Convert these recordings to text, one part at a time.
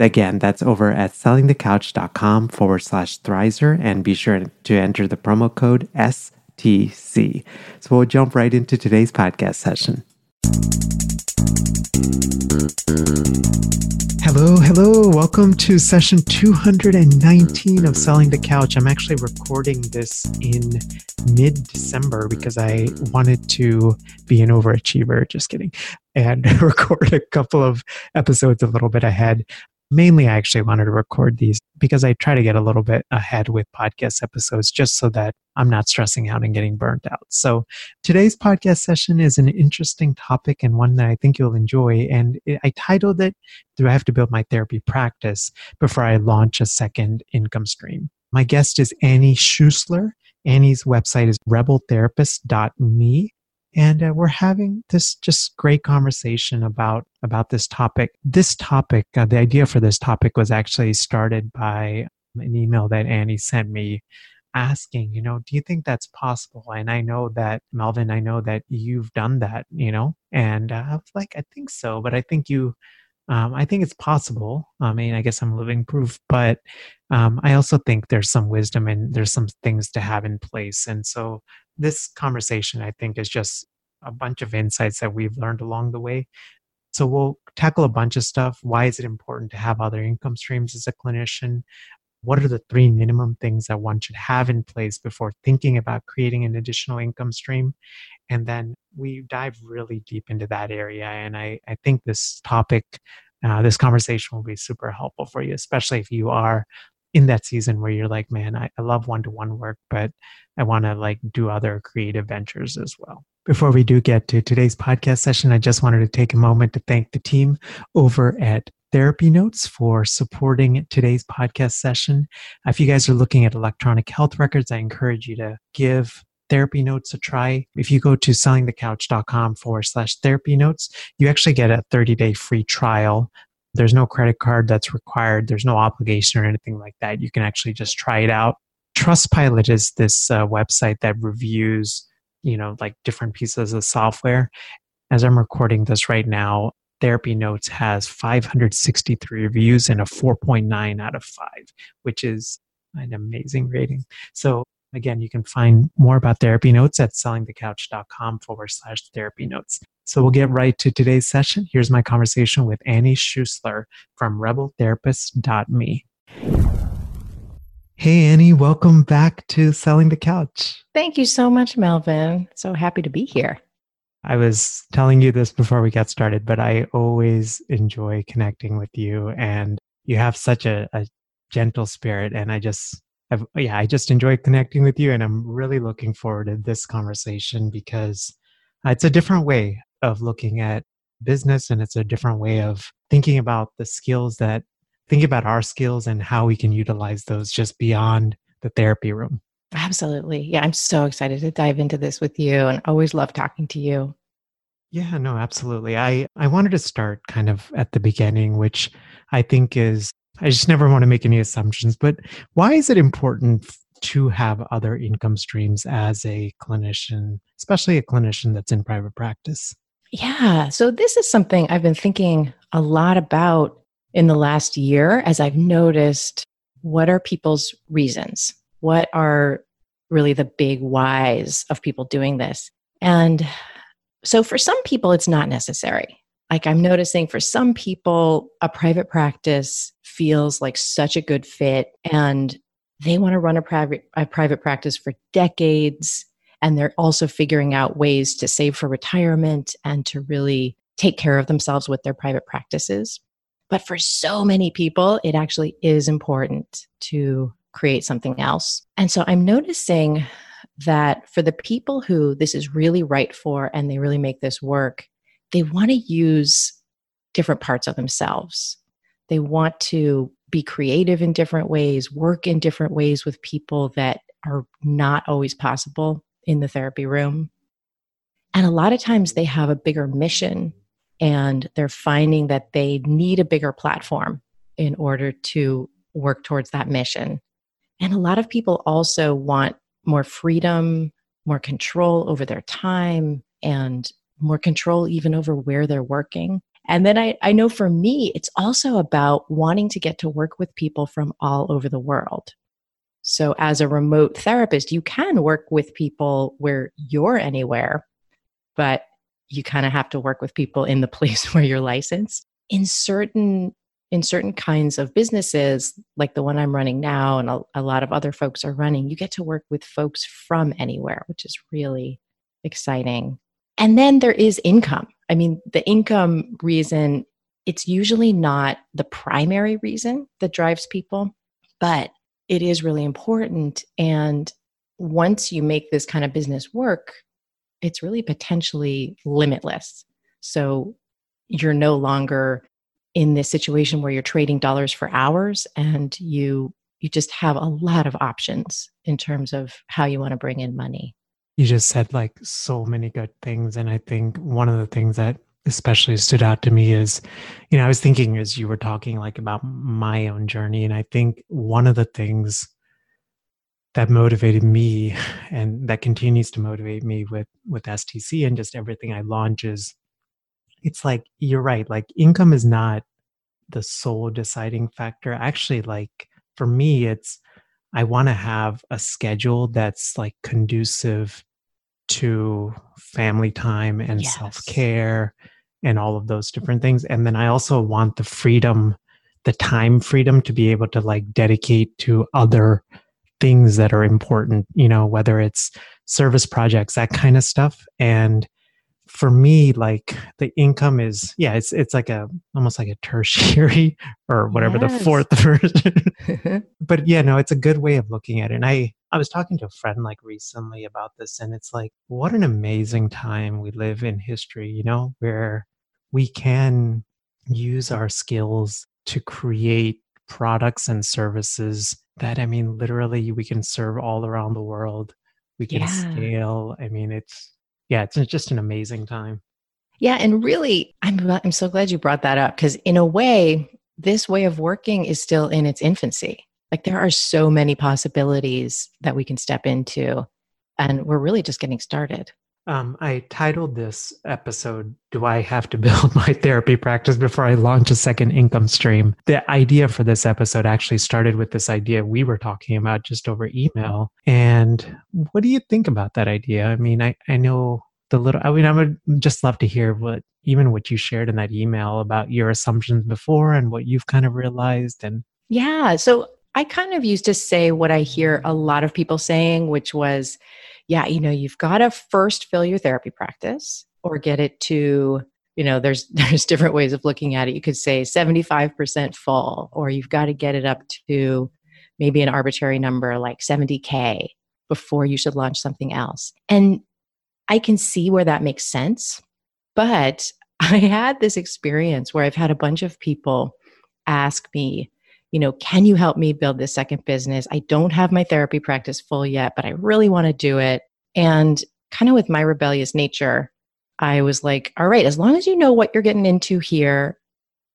Again, that's over at sellingthecouch.com forward slash Thrizer and be sure to enter the promo code STC. So we'll jump right into today's podcast session. Hello, hello. Welcome to session 219 of Selling the Couch. I'm actually recording this in mid December because I wanted to be an overachiever. Just kidding. And record a couple of episodes a little bit ahead mainly I actually wanted to record these because I try to get a little bit ahead with podcast episodes just so that I'm not stressing out and getting burnt out. So today's podcast session is an interesting topic and one that I think you'll enjoy. And I titled it, Do I Have to Build My Therapy Practice Before I Launch a Second Income Stream? My guest is Annie Schuessler. Annie's website is rebeltherapist.me and uh, we're having this just great conversation about about this topic this topic uh, the idea for this topic was actually started by an email that annie sent me asking you know do you think that's possible and i know that melvin i know that you've done that you know and uh, i was like i think so but i think you um, I think it's possible. I mean, I guess I'm living proof, but um, I also think there's some wisdom and there's some things to have in place. And so this conversation, I think, is just a bunch of insights that we've learned along the way. So we'll tackle a bunch of stuff. Why is it important to have other income streams as a clinician? What are the three minimum things that one should have in place before thinking about creating an additional income stream? And then we dive really deep into that area. And I, I think this topic, uh, this conversation will be super helpful for you, especially if you are in that season where you're like, man, I, I love one to one work, but I want to like do other creative ventures as well. Before we do get to today's podcast session, I just wanted to take a moment to thank the team over at Therapy Notes for supporting today's podcast session. If you guys are looking at electronic health records, I encourage you to give therapy notes a try. If you go to sellingthecouch.com forward slash therapy notes, you actually get a 30 day free trial there's no credit card that's required. There's no obligation or anything like that. You can actually just try it out. Trustpilot is this uh, website that reviews, you know, like different pieces of software. As I'm recording this right now, Therapy Notes has 563 reviews and a 4.9 out of 5, which is an amazing rating. So again, you can find more about Therapy Notes at sellingthecouch.com forward slash therapy notes. So we'll get right to today's session. Here's my conversation with Annie Schuessler from rebeltherapist.me. Hey, Annie, welcome back to Selling the Couch. Thank you so much, Melvin. So happy to be here. I was telling you this before we got started, but I always enjoy connecting with you, and you have such a, a gentle spirit. And I just, I've, yeah, I just enjoy connecting with you, and I'm really looking forward to this conversation because it's a different way of looking at business and it's a different way of thinking about the skills that think about our skills and how we can utilize those just beyond the therapy room. Absolutely. Yeah i'm so excited to dive into this with you and always love talking to you. Yeah no absolutely. I i wanted to start kind of at the beginning which i think is i just never want to make any assumptions but why is it important to have other income streams as a clinician especially a clinician that's in private practice? Yeah. So this is something I've been thinking a lot about in the last year as I've noticed what are people's reasons? What are really the big whys of people doing this? And so for some people, it's not necessary. Like I'm noticing for some people, a private practice feels like such a good fit and they want to run a private, a private practice for decades And they're also figuring out ways to save for retirement and to really take care of themselves with their private practices. But for so many people, it actually is important to create something else. And so I'm noticing that for the people who this is really right for and they really make this work, they want to use different parts of themselves. They want to be creative in different ways, work in different ways with people that are not always possible in the therapy room. And a lot of times they have a bigger mission and they're finding that they need a bigger platform in order to work towards that mission. And a lot of people also want more freedom, more control over their time, and more control even over where they're working. And then I, I know for me, it's also about wanting to get to work with people from all over the world. So, as a remote therapist, you can work with people where you're anywhere, but you kind of have to work with people in the place where you're licensed. In certain in certain kinds of businesses, like the one I'm running now, and a, a lot of other folks are running, you get to work with folks from anywhere, which is really exciting. And then there is income. I mean, the income reason, it's usually not the primary reason that drives people, but it is really important. And once you make this kind of business work, it's really potentially limitless. So you're no longer in this situation where you're trading dollars for hours and you you just have a lot of options in terms of how you want to bring in money. You just said like so many good things. And i think one of the things that especially stood out to me is you know i was thinking as you were talking like about my own journey. And i think one of the things that motivated me and that continues to motivate me with with stc and just everything i launch is it's like you're right like income is not the sole deciding factor actually like for me it's i want to have a schedule that's like conducive to family time and yes. self-care and all of those different things and then i also want the freedom the time freedom to be able to like dedicate to other things that are important you know whether it's service projects that kind of stuff. And for me like the income is yeah it's it's like a almost like a tertiary or whatever yes. the fourth version. But yeah no it's a good way of looking at it. And i i was talking to a friend like recently about this and it's like what an amazing time we live in history you know where we can use our skills to create products and services that i mean literally we can serve all around the world we can yeah. scale i mean it's yeah, it's just an amazing time. Yeah, and really, I'm I'm so glad you brought that up because in a way, this way of working is still in its infancy. Like there are so many possibilities that we can step into, and we're really just getting started. Um, I titled this episode, Do I Have to Build My Therapy Practice Before I Launch a Second Income Stream? The idea for this episode actually started with this idea we were talking about just over email. And what do you think about that idea? I mean, I, I know the little, I mean, I would just love to hear what, even what you shared in that email about your assumptions before and what you've kind of realized. And yeah, so I kind of used to say what I hear a lot of people saying, which was, yeah, you know, you've got to first fill your therapy practice or get it to, you know, there's there's different ways of looking at it. You could say 75% full, or you've got to get it up to maybe an arbitrary number like 70K before you should launch something else. And I can see where that makes sense. But I had this experience where I've had a bunch of people ask me, you know, can you help me build this second business? I don't have my therapy practice full yet, but I really want to do it. And kind of with my rebellious nature, I was like, all right, as long as you know what you're getting into here,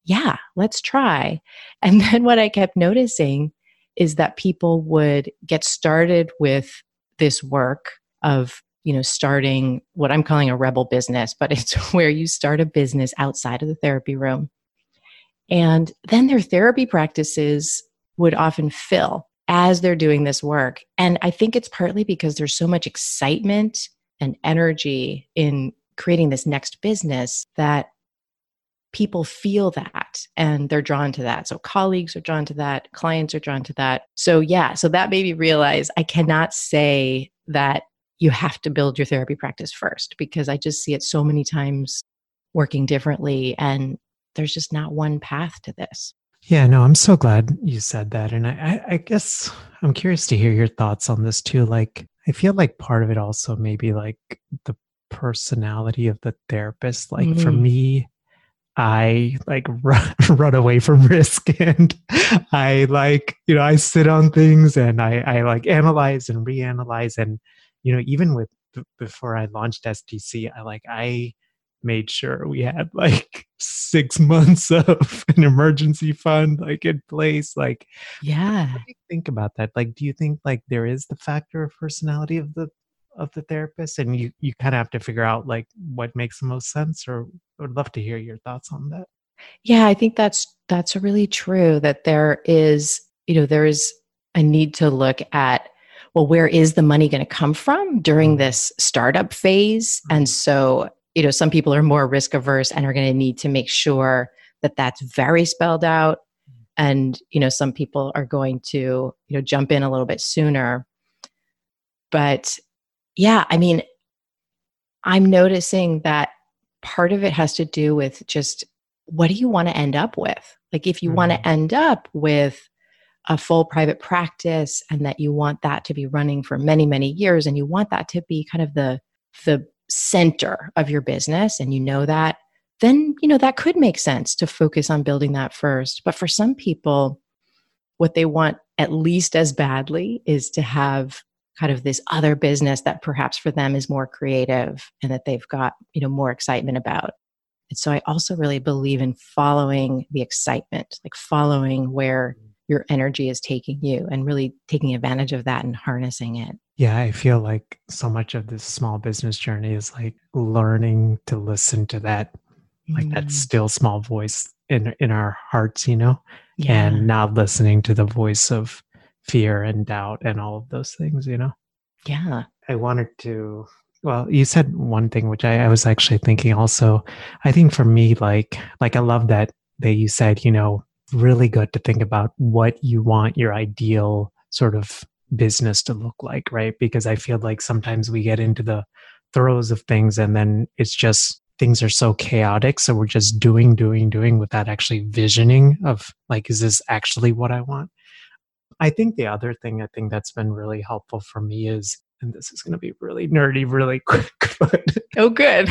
yeah, let's try. And then what I kept noticing is that people would get started with this work of you know starting what i'm calling a rebel business but it's where you start a business outside of the therapy room and then their therapy practices would often fill as they're doing this work. And I think it's partly because there's so much excitement and energy in creating this next business that people feel that and they're drawn to that. So colleagues are drawn to that, clients are drawn to that. So, yeah, so that made me realize I cannot say that you have to build your therapy practice first because I just see it so many times working differently and there's just not one path to this. Yeah, no, I'm so glad you said that. And I, I, guess I'm curious to hear your thoughts on this too. Like, I feel like part of it also maybe like the personality of the therapist. Like, mm-hmm. for me, I like run, run away from risk and I like, you know, I sit on things and I, I like analyze and reanalyze. And, you know, even with before I launched STC, I like, I, made sure we had like six months of an emergency fund like in place like yeah. think about that? Like do you think like there is the factor of personality of the of the therapist? And you you kind of have to figure out like what makes the most sense or I would love to hear your thoughts on that. Yeah i think that's that's really true that there is you know there is a need to look at well where is the money going to come from during mm-hmm. this startup phase? And so you know some people are more risk averse and are going to need to make sure that that's very spelled out. And you know some people are going to you know jump in a little bit sooner. But yeah i mean i'm noticing that part of it has to do with just what do you want to end up with? Like if you mm-hmm. want to end up with a full private practice and that you want that to be running for many many years and you want that to be kind of the the center of your business and you know that, then, you know, that could make sense to focus on building that first. But for some people, what they want at least as badly is to have kind of this other business that perhaps for them is more creative and that they've got, you know, more excitement about. And so I also really believe in following the excitement, like following where your energy is taking you and really taking advantage of that and harnessing it. Yeah, I feel like so much of this small business journey is like learning to listen to that, like that mm. still small voice in in our hearts, you know, yeah. and not listening to the voice of fear and doubt and all of those things, you know. Yeah. I wanted to well, you said one thing which I, I was actually thinking also. I think for me, like like I love that that you said, you know, really good to think about what you want your ideal sort of business to look like, right? Because I feel like sometimes we get into the throes of things and then it's just things are so chaotic. So we're just doing, doing, doing without actually visioning of like, is this actually what I want? I think the other thing I think that's been really helpful for me is, and this is going to be really nerdy really quick, but oh, good.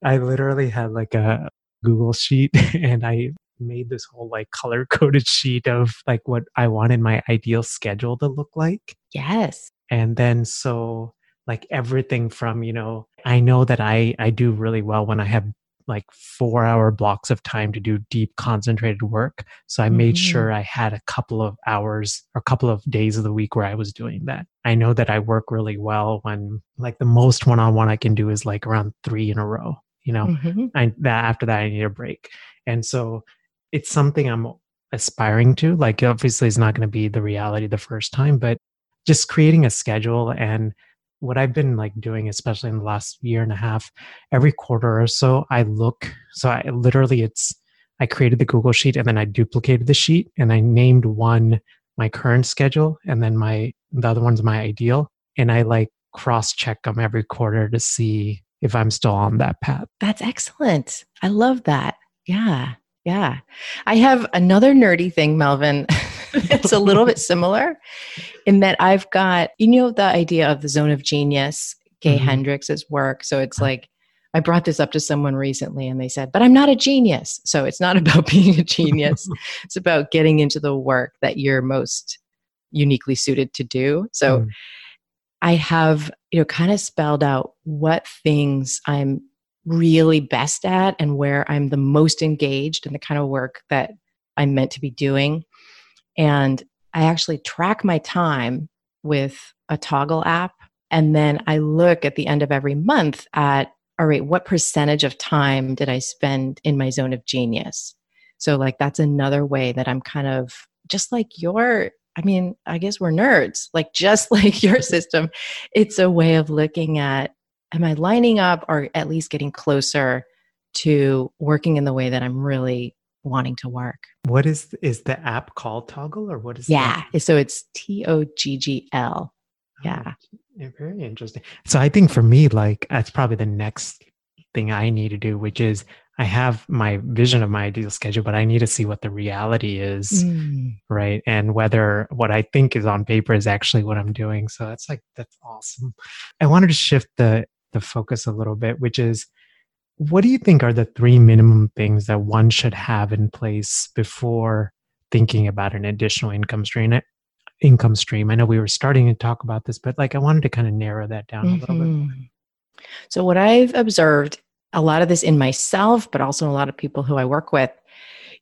I literally had like a Google sheet and I made this whole like color coded sheet of like what I wanted my ideal schedule to look like. Yes. And then so like everything from, you know, I know that I I do really well when I have like 4 hour blocks of time to do deep concentrated work. So I mm-hmm. made sure I had a couple of hours or a couple of days of the week where I was doing that. I know that I work really well when like the most one-on-one I can do is like around 3 in a row you know mm-hmm. I, that after that i need a break and so it's something I'm aspiring to. Like, obviously, it's not going to be the reality the first time, but just creating a schedule and what I've been like doing, especially in the last year and a half, every quarter or so, I look. So I literally, it's, I created the Google Sheet and then I duplicated the sheet and I named one my current schedule and then my, the other one's my ideal. And I like cross check them every quarter to see if I'm still on that path. That's excellent. I love that. Yeah. Yeah. I have another nerdy thing, Melvin. it's a little bit similar in that I've got, you know, the idea of the zone of genius, Gay mm-hmm. Hendricks' work. So it's like, I brought this up to someone recently and they said, but I'm not a genius. So it's not about being a genius. it's about getting into the work that you're most uniquely suited to do. So mm. I have, you know, kind of spelled out what things I'm really best at and where I'm the most engaged in the kind of work that I'm meant to be doing. And I actually track my time with a Toggl app. And then I look at the end of every month at, all right, what percentage of time did I spend in my zone of genius? So, like, that's another way that I'm kind of just like your, I mean, I guess we're nerds, like, just like your system. It's a way of looking at am I lining up or at least getting closer to working in the way that I'm really wanting to work? What is is the app called Toggl or what is Yeah, that? so it's T O G G L. Yeah. Yeah, very interesting. So I think for me, like that's probably the next thing I need to do, which is I have my vision of my ideal schedule, but I need to see what the reality is, mm. right? And whether what I think is on paper is actually what I'm doing. So that's like that's awesome. I wanted to shift the the focus a little bit, which is what do you think are the three minimum things that one should have in place before thinking about an additional income stream? Income stream. I know we were starting to talk about this, but like I wanted to kind of narrow that down mm-hmm. a little bit. Mm-hmm. So what I've observed a lot of this in myself, but also a lot of people who I work with,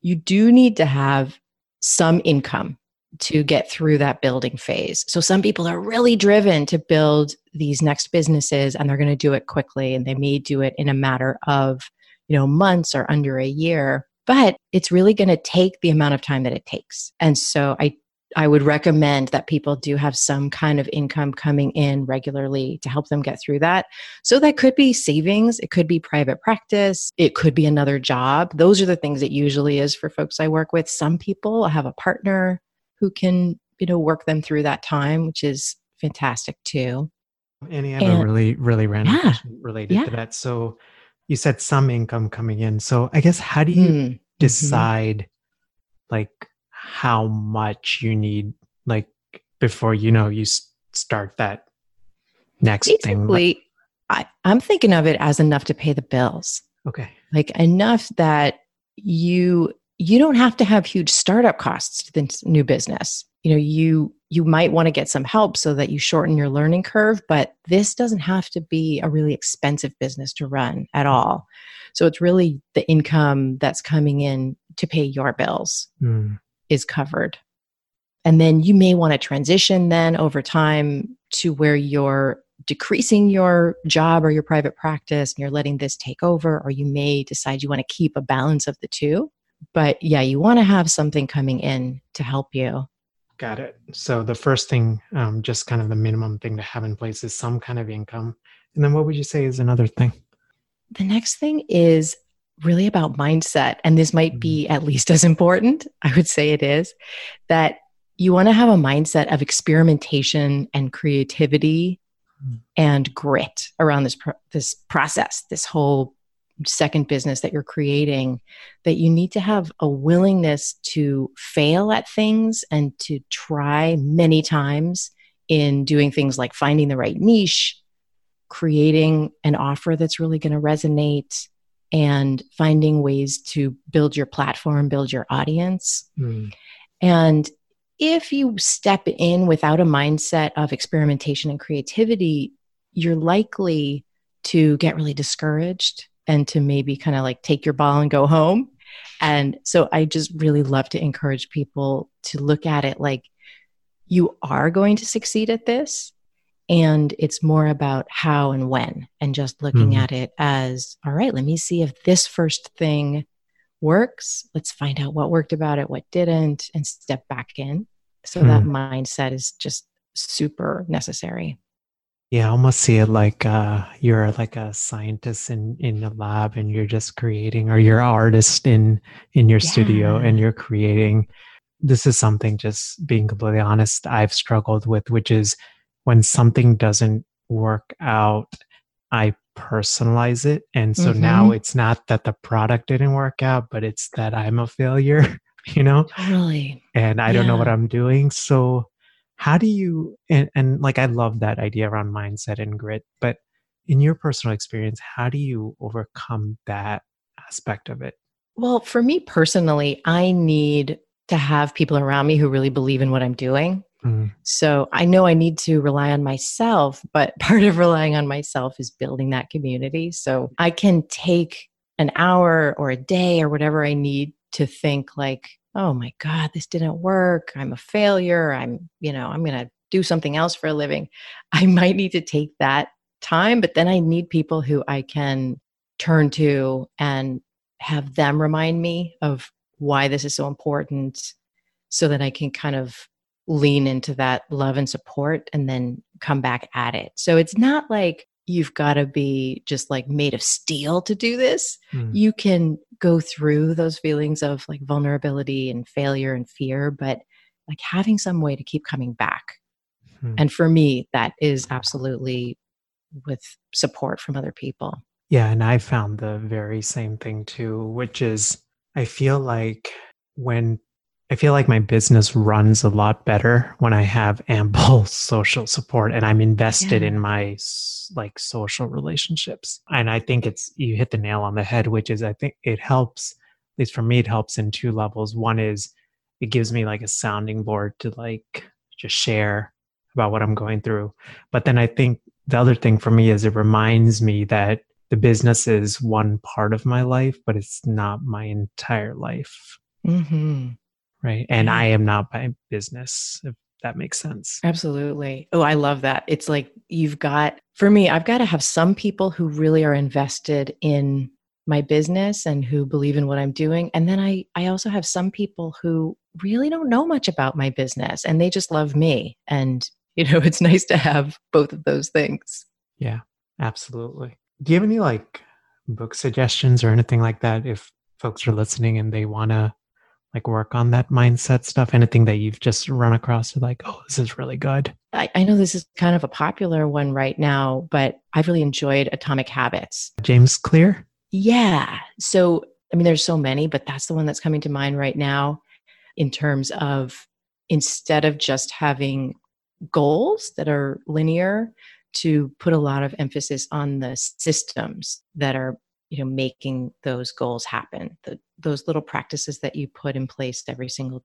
you do need to have some income to get through that building phase. So some people are really driven to build these next businesses and they're going to do it quickly and they may do it in a matter of, you know, months or under a year, but it's really going to take the amount of time that it takes. And so I I would recommend that people do have some kind of income coming in regularly to help them get through that. So that could be savings, it could be private practice, it could be another job. Those are the things it usually is for folks I work with. Some people have a partner who can, you know, work them through that time, which is fantastic too. Annie, I have and, a really, really random yeah, question related yeah. to that. So you said some income coming in. So I guess how do you mm, decide mm-hmm. like how much you need like before you know you start that next Basically, thing I, i'm thinking of it as enough to pay the bills okay like enough that you you don't have to have huge startup costs to the new business you know you you might want to get some help so that you shorten your learning curve but this doesn't have to be a really expensive business to run at all so it's really the income that's coming in to pay your bills mm is covered. And then you may want to transition then over time to where you're decreasing your job or your private practice and you're letting this take over, or you may decide you want to keep a balance of the two. But yeah, you want to have something coming in to help you. Got it. So the first thing, um, just kind of the minimum thing to have in place is some kind of income. And then what would you say is another thing? The next thing is really about mindset. And this might be mm-hmm. at least as important. I would say it is that you want to have a mindset of experimentation and creativity mm. and grit around this this process this whole second business that you're creating that you need to have a willingness to fail at things and to try many times in doing things like finding the right niche creating an offer that's really going to resonate and finding ways to build your platform, build your audience. Mm. And if you step in without a mindset of experimentation and creativity, you're likely to get really discouraged and to maybe kind of like take your ball and go home. And so I just really love to encourage people to look at it like you are going to succeed at this and it's more about how and when and just looking mm-hmm. at it as all right let me see if this first thing works let's find out what worked about it what didn't and step back in so mm-hmm. that mindset is just super necessary yeah i almost see it like uh, you're like a scientist in in a lab and you're just creating or you're an artist in in your yeah. studio and you're creating this is something just being completely honest i've struggled with which is when something doesn't work out, I personalize it. And so mm-hmm. now it's not that the product didn't work out, but it's that I'm a failure, you know? Totally. And I yeah. don't know what I'm doing. So, how do you, and, and like I love that idea around mindset and grit, but in your personal experience, how do you overcome that aspect of it? Well, for me personally, I need to have people around me who really believe in what I'm doing. Mm. So I know I need to rely on myself, but part of relying on myself is building that community. So I can take an hour or a day or whatever I need to think like, oh my God, this didn't work. I'm a failure. I'm, you know, I'm going to do something else for a living. I might need to take that time, but then I need people who I can turn to and have them remind me of why this is so important so that I can kind of lean into that love and support and then come back at it. So it's not like you've got to be just like made of steel to do this. Mm. You can go through those feelings of like vulnerability and failure and fear, but like having some way to keep coming back Mm-hmm. And for me, that is absolutely with support from other people. Yeah, and I found the very same thing too, which is I feel like when I feel like my business runs a lot better when I have ample social support and I'm invested yeah. in my like social relationships. And I think it's you hit the nail on the head, which is I think it helps, at least for me, it helps in two levels. One is it gives me like a sounding board to like just share about what I'm going through. But then I think the other thing for me is it reminds me that the business is one part of my life, but it's not my entire life. Mm-hmm. Right. And I mm-hmm. am not my business, if that makes sense. Absolutely. Oh, I love that. It's like you've got, for me, I've got to have some people who really are invested in my business and who believe in what I'm doing. And then I, I also have some people who really don't know much about my business and they just love me. And, you know, it's nice to have both of those things. Yeah, absolutely. Do you have any like book suggestions or anything like that if folks are listening and they want to like work on that mindset stuff? Anything that you've just run across like, oh, this is really good? I, I, know this is kind of a popular one right now, but I've really enjoyed Atomic Habits. James Clear? Yeah. So, I mean, there's so many, but that's the one that's coming to mind right now in terms of instead of just having goals that are linear, to put a lot of emphasis on the systems that are you know making those goals happen the, those little practices that you put in place every single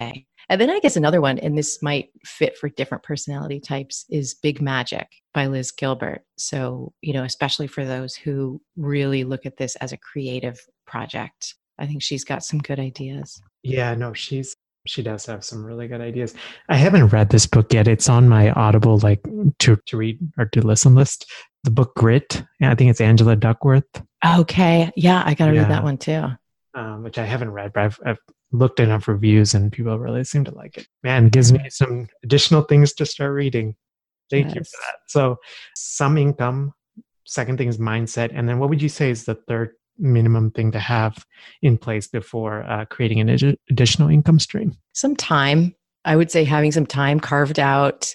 day and then i guess another one and this might fit for different personality types is big magic by liz gilbert so you know especially for those who really look at this as a creative project i think she's got some good ideas yeah no she's she does have some really good ideas. I haven't read this book yet. It's on my Audible like to to read or to listen list. The book Grit. I think it's Angela Duckworth. Okay, yeah, I got to yeah. read that one too. Um, which I haven't read, but I've, I've looked at enough reviews and people really seem to like it. Man, gives me some additional things to start reading. Thank yes. you for that. So, some income. Second thing is mindset, and then what would you say is the third minimum thing to have in place before uh, creating an ad- additional income stream? Some time. I would say having some time carved out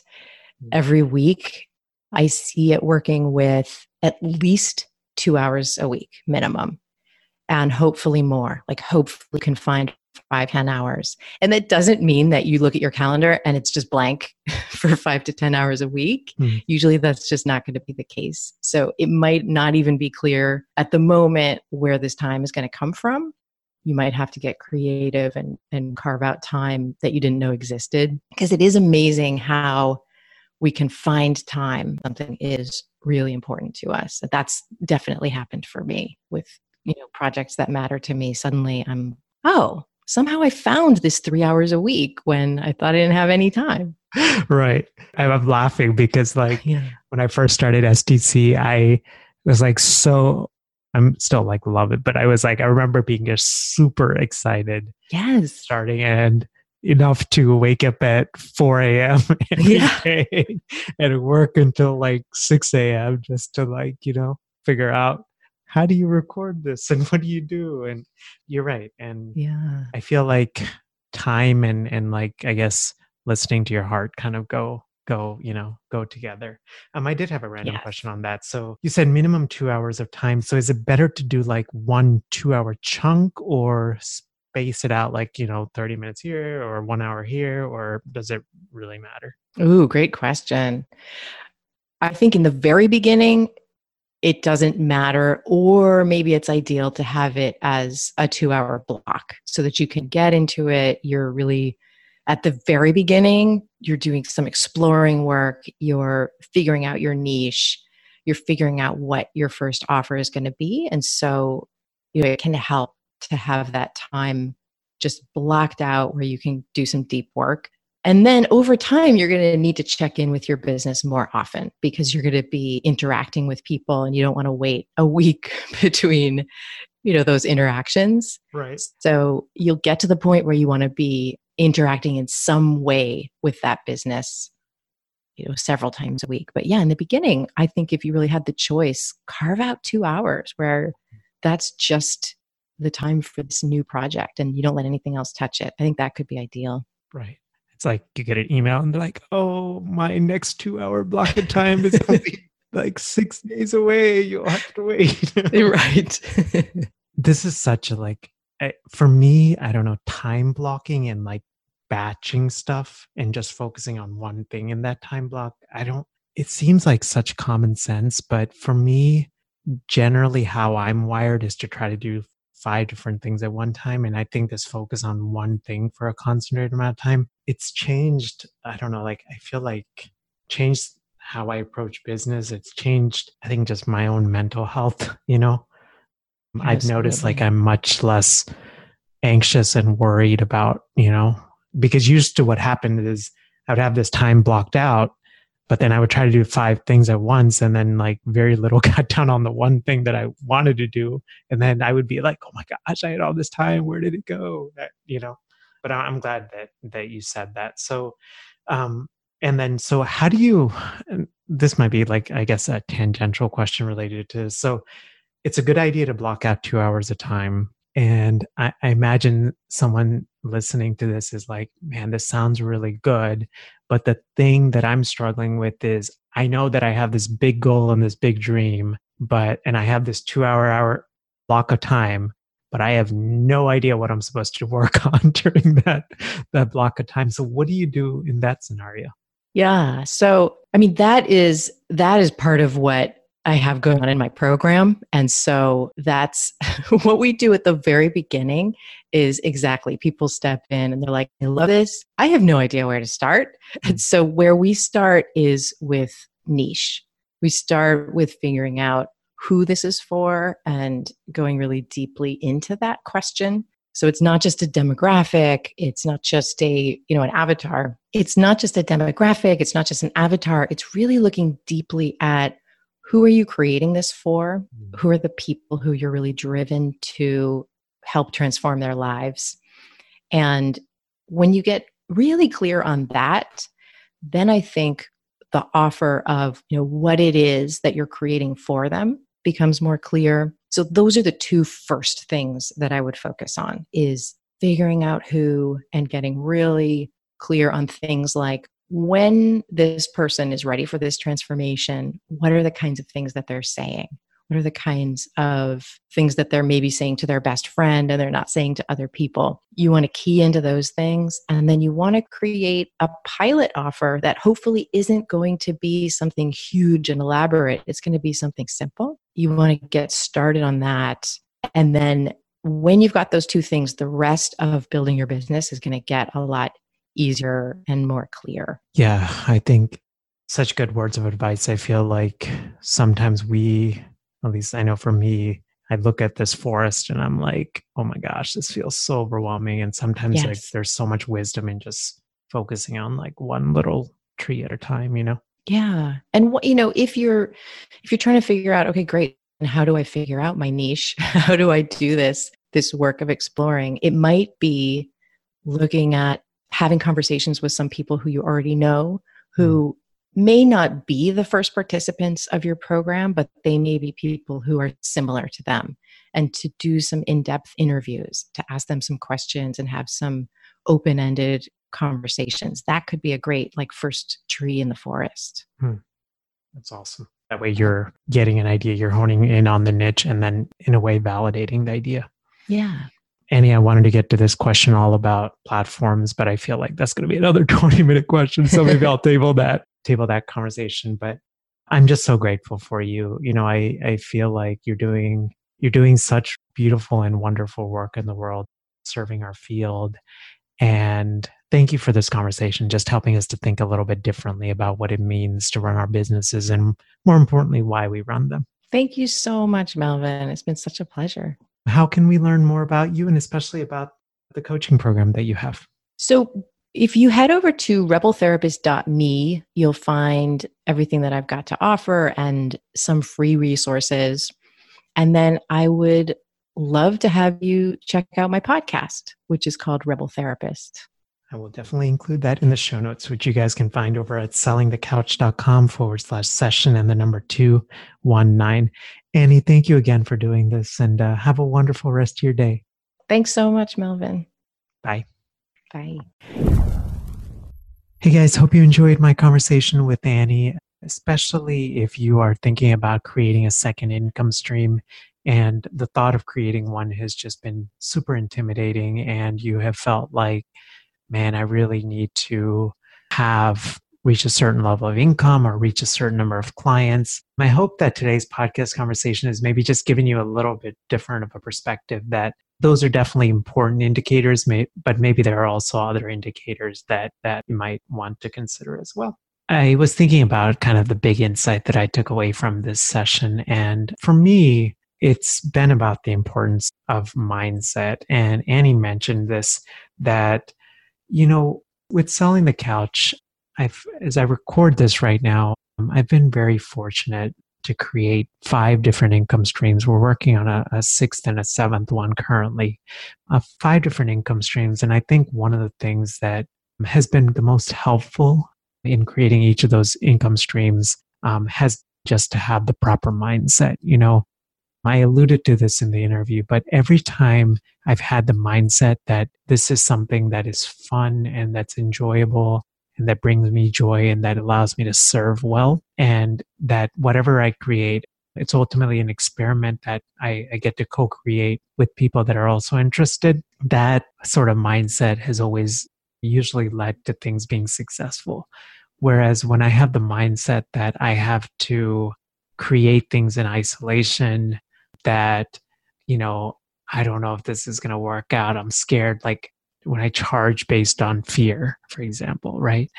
mm. every week. I see it working with at least two hours a week minimum and hopefully more. Like, hopefully, can find five ten hours. And that doesn't mean that you look at your calendar and it's just blank for five to 10 hours a week. Mm-hmm. Usually that's just not going to be the case. So it might not even be clear at the moment where this time is going to come from. You might have to get creative and, and carve out time that you didn't know existed. Because it is amazing how we can find time. Something is really important to us. That's definitely happened for me with you know projects that matter to me. Suddenly I'm oh somehow I found this three hours a week when I thought I didn't have any time. Right. I'm laughing because, like, yeah. when I first started STC, I was like so. I'm still like love it, but I was like, I remember being just super excited. Yes. Starting and enough to wake up at 4 a.m. yeah. and work until like 6 a.m. just to like, you know, figure out how do you record this and what do you do and you're right and yeah i feel like time and and like i guess listening to your heart kind of go go you know go together um i did have a random yes. question on that so you said minimum two hours of time so is it better to do like one two hour chunk or space it out like you know 30 minutes here or one hour here or does it really matter ooh great question i think in the very beginning it doesn't matter, or maybe it's ideal to have it as a two hour block so that you can get into it. You're really at the very beginning, you're doing some exploring work, you're figuring out your niche, you're figuring out what your first offer is going to be. And so, you know, it can help to have that time just blocked out where you can do some deep work and then over time, you're going to need to check in with your business more often because you're going to be interacting with people and you don't want to wait a week between, you know, those interactions. Right. So you'll get to the point where you want to be interacting in some way with that business, you know, several times a week. But yeah, in the beginning, I think if you really had the choice, carve out two hours where that's just the time for this new project and you don't let anything else touch it. I think that could be ideal. Right it's like you get an email and they're like, oh, my next two hour block of time is like six days away. You'll have to wait. right. this is such a like, for me, I don't know, time blocking and like batching stuff and just focusing on one thing in that time block. I don't, it seems like such common sense, but for me, generally how I'm wired is to try to do five different things at one time. And I think this focus on one thing for a concentrated amount of time, it's changed. I don't know, like I feel like changed how I approach business. It's changed, I think, just my own mental health, you know. Absolutely. I've noticed like I'm much less anxious and worried about, you know, because used to what happened is I would have this time blocked out but then I would try to do five things at once and then like very little got done on the one thing that I wanted to do. And then I would be like, oh my gosh, I had all this time. Where did it go? That, you know, but I'm glad that, that you said that. So, um, and then, so how do you, this might be like, I guess a tangential question related to, so it's a good idea to block out two hours of time. And I, I imagine someone listening to this is like, man, this sounds really good. But the thing that I'm struggling with is I know that I have this big goal and this big dream, but, and I have this two hour hour block of time, but I have no idea what I'm supposed to work on during that, that block of time. So what do you do in that scenario? Yeah. So, I mean, that is, that is part of what I have going on in my program. And so that's what we do at the very beginning is exactly people step in and they're like, I love this. I have no idea where to start. And mm. so where we start is with niche. We start with figuring out who this is for and going really deeply into that question. So it's not just a demographic, it's not just a, you know, an avatar. It's not just a demographic, it's not just an avatar. It's really looking deeply at who are you creating this for? Mm. Who are the people who you're really driven to help transform their lives? And when you get really clear on that, then I think the offer of you know what it is that you're creating for them becomes more clear. So those are the two first things that I would focus on is figuring out who and getting really clear on things like when this person is ready for this transformation, what are the kinds of things that they're saying? What are the kinds of things that they're maybe saying to their best friend and they're not saying to other people? You want to key into those things and then you want to create a pilot offer that hopefully isn't going to be something huge and elaborate. It's going to be something simple. You want to get started on that. And then when you've got those two things, the rest of building your business is going to get a lot easier and more clear. Yeah, I think such good words of advice. I feel like sometimes we, at least I know for me, I look at this forest and I'm like, oh my gosh, this feels so overwhelming. And sometimes yes. like there's so much wisdom in just focusing on like one little tree at a time, you know? Yeah. And what, you know, if you're, if you're trying to figure out, okay, great. And how do I figure out my niche? how do I do this, this work of exploring? It might be looking at having conversations with some people who you already know who mm. may not be the first participants of your program, but they may be people who are similar to them. And to do some in depth interviews, to ask them some questions and have some open ended conversations. That could be a great, like, first tree in the forest. Hmm. That's awesome. That way you're getting an idea, you're honing in on the niche, and then in a way validating the idea. Yeah. Annie, I wanted to get to this question all about platforms, but I feel like that's going to be another 20 minute question. So maybe I'll table that, table that conversation. But I'm just so grateful for you. You know, I, I feel like you're doing, you're doing such beautiful and wonderful work in the world, serving our field. And thank you for this conversation, just helping us to think a little bit differently about what it means to run our businesses and more importantly, why we run them. Thank you so much, Melvin. It's been such a pleasure how can we learn more about you and especially about the coaching program that you have? So, if you head over to rebeltherapist.me, you'll find everything that I've got to offer and some free resources. And then I would love to have you check out my podcast, which is called Rebel Therapist. I will definitely include that in the show notes, which you guys can find over at sellingthecouch.com forward slash session and the number 219. Annie, thank you again for doing this and uh, have a wonderful rest of your day. Thanks so much, Melvin. Bye. Bye. Hey guys, hope you enjoyed my conversation with Annie, especially if you are thinking about creating a second income stream and the thought of creating one has just been super intimidating and you have felt like, man, I really need to have reach a certain level of income or reach a certain number of clients. I hope that today's podcast conversation is maybe just giving you a little bit different of a perspective that those are definitely important indicators, but maybe there are also other indicators that, that you might want to consider as well. I was thinking about kind of the big insight that I took away from this session. And for me, it's been about the importance of mindset. And Annie mentioned this that, you know, with selling the couch, I've, as I record this right now, um, I've been very fortunate to create five different income streams. We're working on a, a sixth and a seventh one currently, uh, five different income streams. And I think one of the things that has been the most helpful in creating each of those income streams um, has just to have the proper mindset. You know, I alluded to this in the interview, but every time I've had the mindset that this is something that is fun and that's enjoyable and that brings me joy and that allows me to serve well. And that whatever I create, it's ultimately an experiment that I, I get to co create with people that are also interested. That sort of mindset has always usually led to things being successful. Whereas when I have the mindset that I have to create things in isolation, that, you know, I don't know if this is going to work out. I'm scared. Like when I charge based on fear, for example, right?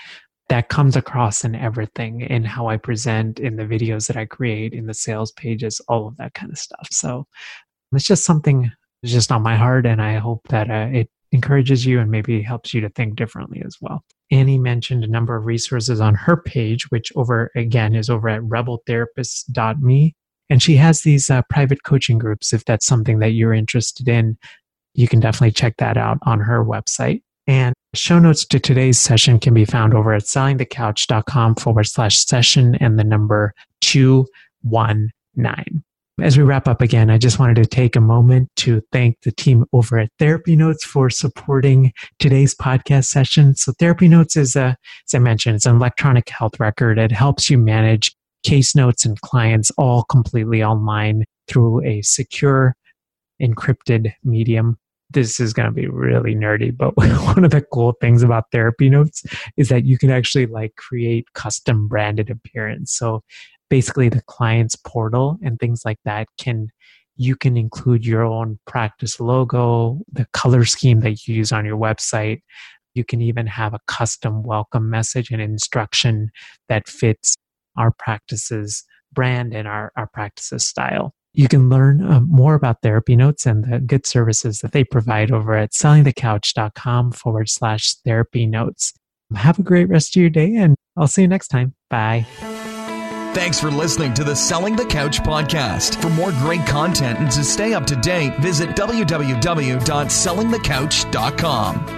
That comes across in everything in how I present, in the videos that I create, in the sales pages, all of that kind of stuff. So it's just something just on my heart, and I hope that uh, it encourages you and maybe helps you to think differently as well. Annie mentioned a number of resources on her page, which over again is over at rebeltherapist.me. And she has these uh, private coaching groups if that's something that you're interested in you can definitely check that out on her website. And show notes to today's session can be found over at sellingthecouch.com forward slash session and the number 219. As we wrap up again, I just wanted to take a moment to thank the team over at Therapy Notes for supporting today's podcast session. So Therapy Notes is a, as I mentioned, it's an electronic health record. It helps you manage case notes and clients all completely online through a secure encrypted medium this is going to be really nerdy, but one of the cool things about therapy notes is that you can actually like create custom branded appearance. So basically the client's portal and things like that can you can include your own practice logo, the color scheme that you use on your website. You can even have a custom welcome message and instruction that fits our practices brand and our, our practices style. You can learn uh, more about Therapy Notes and the good services that they provide over at sellingthecouch.com forward slash therapy notes. Have a great rest of your day, and I'll see you next time. Bye. Thanks for listening to the Selling the Couch podcast. For more great content and to stay up to date, visit www.sellingthecouch.com.